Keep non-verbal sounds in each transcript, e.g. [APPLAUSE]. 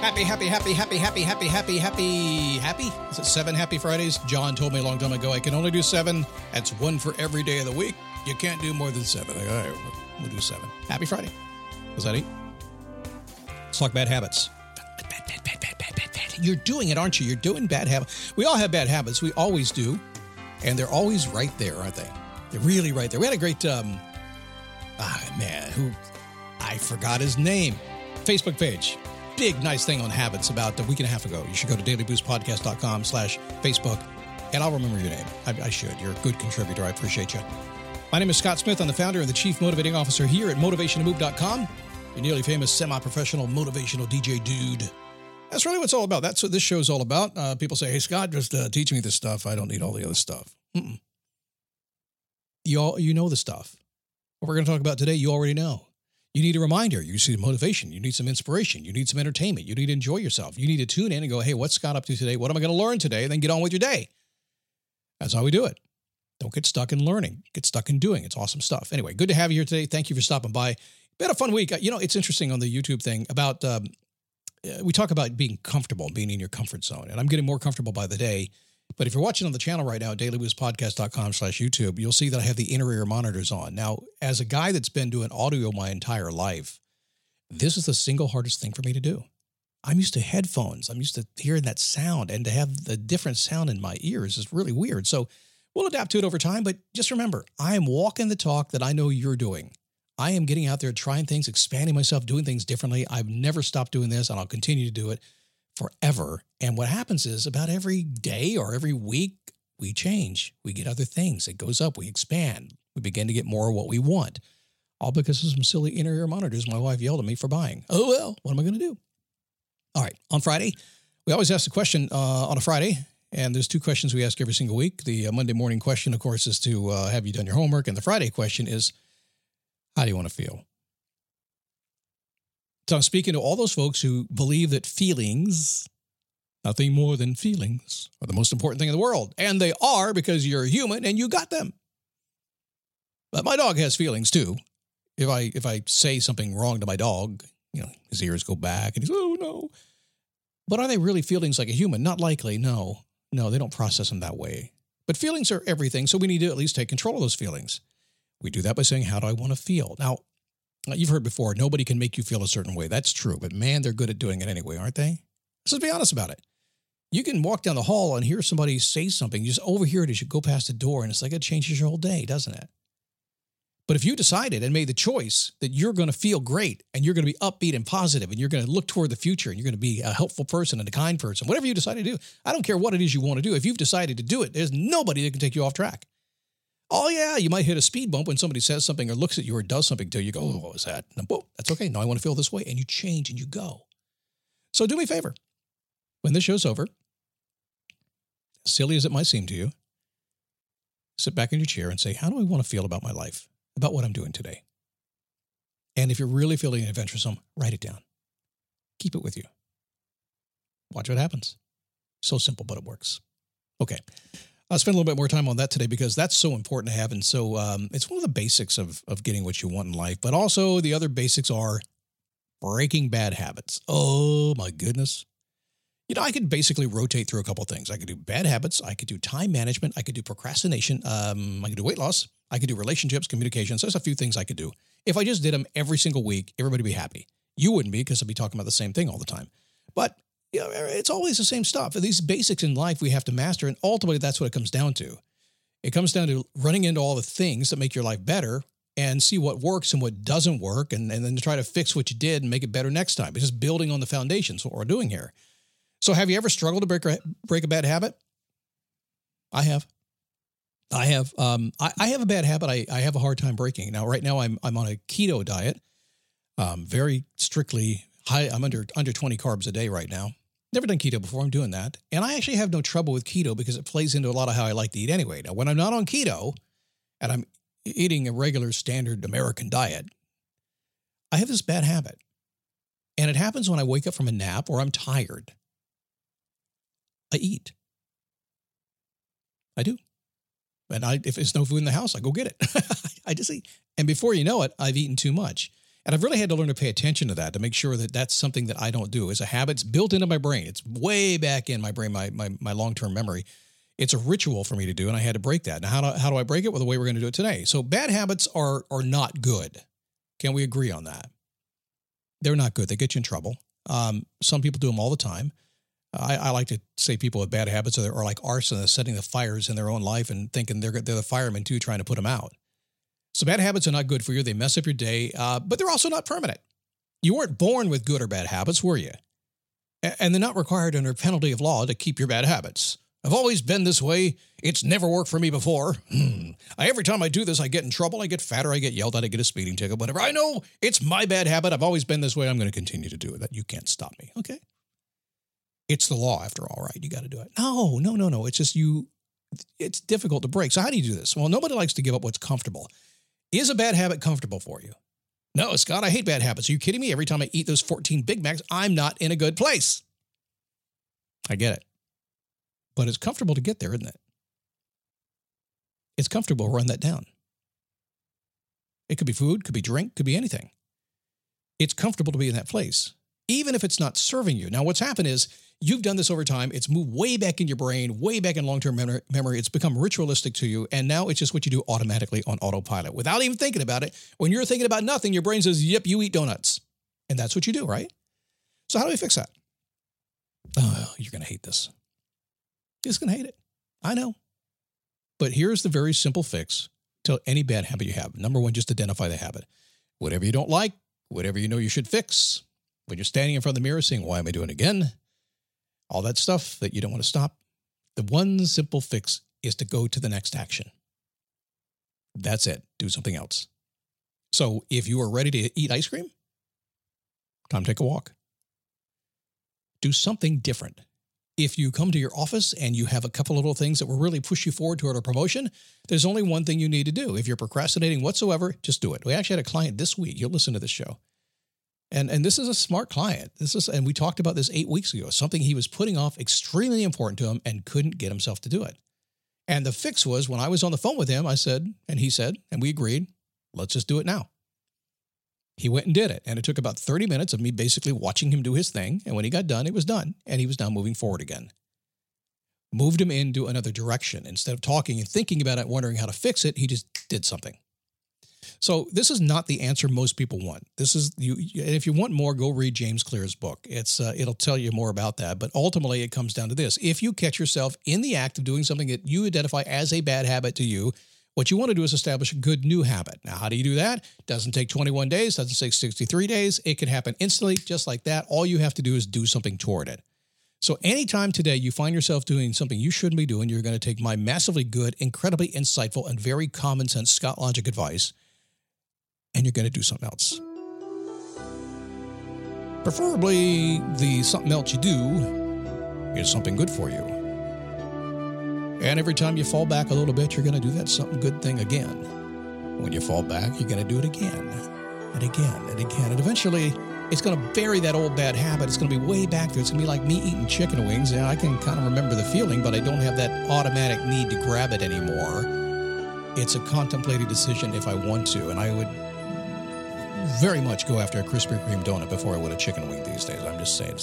Happy, happy, happy, happy, happy, happy, happy, happy, happy. Is it seven happy Fridays? John told me a long time ago I can only do seven. That's one for every day of the week. You can't do more than seven. I all right, we'll do seven. Happy Friday. Was that eight? Let's talk bad habits. Bad, bad, bad, bad, bad, bad, bad. You're doing it, aren't you? You're doing bad habits. We all have bad habits. We always do. And they're always right there, aren't they? They're really right there. We had a great, um, ah, man, who, I forgot his name. Facebook page. Big, nice thing on habits about a week and a half ago. You should go to dailyboostpodcast.com slash Facebook, and I'll remember your name. I, I should. You're a good contributor. I appreciate you. My name is Scott Smith. I'm the founder and the chief motivating officer here at motivationtomove.com. Your nearly famous semi-professional motivational DJ dude. That's really what it's all about. That's what this show is all about. Uh, people say, "Hey, Scott, just uh, teach me this stuff. I don't need all the other stuff." Mm-mm. You all, you know the stuff. What we're going to talk about today, you already know. You need a reminder. You need motivation. You need some inspiration. You need some entertainment. You need to enjoy yourself. You need to tune in and go, "Hey, what's Scott up to today? What am I going to learn today?" And then get on with your day. That's how we do it. Don't get stuck in learning. Get stuck in doing. It's awesome stuff. Anyway, good to have you here today. Thank you for stopping by. Been a fun week. You know, it's interesting on the YouTube thing about um, uh, we talk about being comfortable, being in your comfort zone, and I'm getting more comfortable by the day. But if you're watching on the channel right now, dailyboostpodcast.com slash YouTube, you'll see that I have the inner ear monitors on. Now, as a guy that's been doing audio my entire life, this is the single hardest thing for me to do. I'm used to headphones. I'm used to hearing that sound, and to have the different sound in my ears is really weird. So we'll adapt to it over time. But just remember, I am walking the talk that I know you're doing. I am getting out there, trying things, expanding myself, doing things differently. I've never stopped doing this, and I'll continue to do it forever. And what happens is about every day or every week, we change. We get other things. It goes up. We expand. We begin to get more of what we want. All because of some silly inner ear monitors my wife yelled at me for buying. Oh, well, what am I going to do? All right. On Friday, we always ask the question uh, on a Friday, and there's two questions we ask every single week. The uh, Monday morning question, of course, is to uh, have you done your homework? And the Friday question is, how do you want to feel? So I'm speaking to all those folks who believe that feelings, nothing more than feelings, are the most important thing in the world. And they are because you're human and you got them. But my dog has feelings too. If I if I say something wrong to my dog, you know, his ears go back and he's, oh no. But are they really feelings like a human? Not likely, no. No, they don't process them that way. But feelings are everything, so we need to at least take control of those feelings. We do that by saying, How do I want to feel? Now, you've heard before, nobody can make you feel a certain way. That's true, but man, they're good at doing it anyway, aren't they? Let's be honest about it. You can walk down the hall and hear somebody say something, you just overhear it as you go past the door, and it's like it changes your whole day, doesn't it? But if you decided and made the choice that you're going to feel great and you're going to be upbeat and positive and you're going to look toward the future and you're going to be a helpful person and a kind person, whatever you decide to do, I don't care what it is you want to do. If you've decided to do it, there's nobody that can take you off track. Oh, yeah, you might hit a speed bump when somebody says something or looks at you or does something to you. You go, mm. oh, what was that? And whoa, that's okay. Now I want to feel this way. And you change and you go. So do me a favor. When this show's over, silly as it might seem to you, sit back in your chair and say, how do I want to feel about my life? about what I'm doing today. And if you're really feeling adventuresome, write it down. Keep it with you. Watch what happens. So simple, but it works. Okay. I'll spend a little bit more time on that today because that's so important to have. And so um, it's one of the basics of, of getting what you want in life. But also, the other basics are breaking bad habits. Oh, my goodness. You know, I could basically rotate through a couple things. I could do bad habits. I could do time management. I could do procrastination. Um, I could do weight loss. I could do relationships, communications. There's a few things I could do. If I just did them every single week, everybody would be happy. You wouldn't be because I'd be talking about the same thing all the time. But you know, it's always the same stuff. These basics in life we have to master, and ultimately that's what it comes down to. It comes down to running into all the things that make your life better and see what works and what doesn't work, and, and then try to fix what you did and make it better next time. It's just building on the foundations, what we're doing here. So, have you ever struggled to break a, break a bad habit? I have. I have. Um, I, I have a bad habit. I, I have a hard time breaking. Now, right now, I'm I'm on a keto diet, um, very strictly high. I'm under under 20 carbs a day right now. Never done keto before. I'm doing that, and I actually have no trouble with keto because it plays into a lot of how I like to eat anyway. Now, when I'm not on keto, and I'm eating a regular standard American diet, I have this bad habit, and it happens when I wake up from a nap or I'm tired. I eat. I do. And I, if there's no food in the house, I go get it. [LAUGHS] I just eat. And before you know it, I've eaten too much. And I've really had to learn to pay attention to that to make sure that that's something that I don't do. It's a habit. It's built into my brain. It's way back in my brain, my, my, my long term memory. It's a ritual for me to do, and I had to break that. Now, how do, how do I break it? Well, the way we're going to do it today. So, bad habits are, are not good. Can we agree on that? They're not good. They get you in trouble. Um, some people do them all the time. I, I, like to say people with bad habits are, are like arsonists setting the fires in their own life and thinking they're, they're the firemen too, trying to put them out. So bad habits are not good for you. They mess up your day, uh, but they're also not permanent. You weren't born with good or bad habits, were you? And they're not required under penalty of law to keep your bad habits. I've always been this way. It's never worked for me before. Hmm. I, every time I do this, I get in trouble. I get fatter. I get yelled at. I get a speeding ticket. Whatever. I know it's my bad habit. I've always been this way. I'm going to continue to do it. That you can't stop me. Okay. It's the law after all, right? You got to do it. No, no, no, no. It's just you. It's difficult to break. So how do you do this? Well, nobody likes to give up what's comfortable. Is a bad habit comfortable for you? No, Scott, I hate bad habits. Are you kidding me? Every time I eat those 14 Big Macs, I'm not in a good place. I get it. But it's comfortable to get there, isn't it? It's comfortable to run that down. It could be food, could be drink, could be anything. It's comfortable to be in that place, even if it's not serving you. Now, what's happened is You've done this over time. It's moved way back in your brain, way back in long term memory. It's become ritualistic to you. And now it's just what you do automatically on autopilot without even thinking about it. When you're thinking about nothing, your brain says, Yep, you eat donuts. And that's what you do, right? So, how do we fix that? Oh, you're going to hate this. You're just going to hate it. I know. But here's the very simple fix to any bad habit you have. Number one, just identify the habit. Whatever you don't like, whatever you know you should fix. When you're standing in front of the mirror saying, Why am I doing it again? all that stuff that you don't want to stop. The one simple fix is to go to the next action. That's it. Do something else. So if you are ready to eat ice cream, time to take a walk. Do something different. If you come to your office and you have a couple little things that will really push you forward toward a promotion, there's only one thing you need to do. If you're procrastinating whatsoever, just do it. We actually had a client this week. You'll listen to this show. And and this is a smart client. This is and we talked about this 8 weeks ago. Something he was putting off extremely important to him and couldn't get himself to do it. And the fix was when I was on the phone with him, I said, and he said, and we agreed, let's just do it now. He went and did it. And it took about 30 minutes of me basically watching him do his thing. And when he got done, it was done. And he was now moving forward again. Moved him into another direction. Instead of talking and thinking about it, wondering how to fix it, he just did something. So this is not the answer most people want. This is you. If you want more, go read James Clear's book. It's uh, it'll tell you more about that. But ultimately, it comes down to this: if you catch yourself in the act of doing something that you identify as a bad habit to you, what you want to do is establish a good new habit. Now, how do you do that? Doesn't take 21 days, doesn't take 63 days. It can happen instantly, just like that. All you have to do is do something toward it. So, anytime today you find yourself doing something you shouldn't be doing, you're going to take my massively good, incredibly insightful, and very common sense Scott Logic advice and you're going to do something else. Preferably, the something else you do is something good for you. And every time you fall back a little bit, you're going to do that something good thing again. When you fall back, you're going to do it again and again and again. And eventually, it's going to bury that old bad habit. It's going to be way back there. It's going to be like me eating chicken wings. And I can kind of remember the feeling, but I don't have that automatic need to grab it anymore. It's a contemplated decision if I want to. And I would very much go after a Krispy Kreme donut before I would a chicken wing these days. I'm just saying.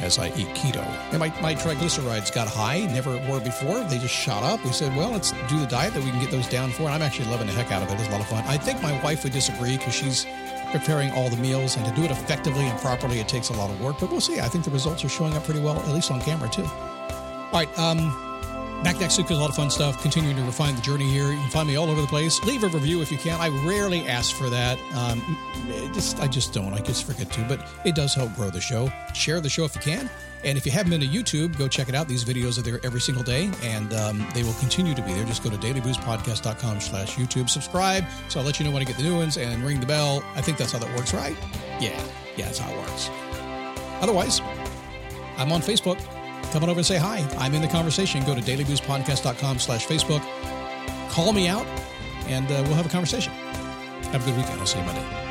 as I eat keto. And my, my triglycerides got high, never were before. They just shot up. We said, well, let's do the diet that we can get those down for. And I'm actually loving the heck out of it. It's a lot of fun. I think my wife would disagree because she's preparing all the meals. And to do it effectively and properly, it takes a lot of work. But we'll see. I think the results are showing up pretty well, at least on camera, too. All right. Um, Back next week with a lot of fun stuff. Continuing to refine the journey here. You can find me all over the place. Leave a review if you can. I rarely ask for that. Um, just I just don't. I just forget to. But it does help grow the show. Share the show if you can. And if you haven't been to YouTube, go check it out. These videos are there every single day, and um, they will continue to be there. Just go to dailyboostpodcast.com slash YouTube. Subscribe, so I'll let you know when I get the new ones, and ring the bell. I think that's how that works, right? Yeah, yeah, that's how it works. Otherwise, I'm on Facebook. Come on over and say hi. I'm in the conversation. Go to dailyboostpodcast.com slash Facebook. Call me out, and uh, we'll have a conversation. Have a good weekend. I'll see you Monday.